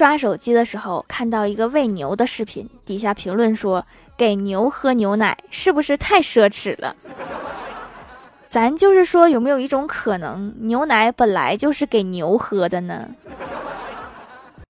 刷手机的时候看到一个喂牛的视频底下评论说给牛喝牛奶是不是太奢侈了？咱就是说有没有一种可能牛奶本来就是给牛喝的呢？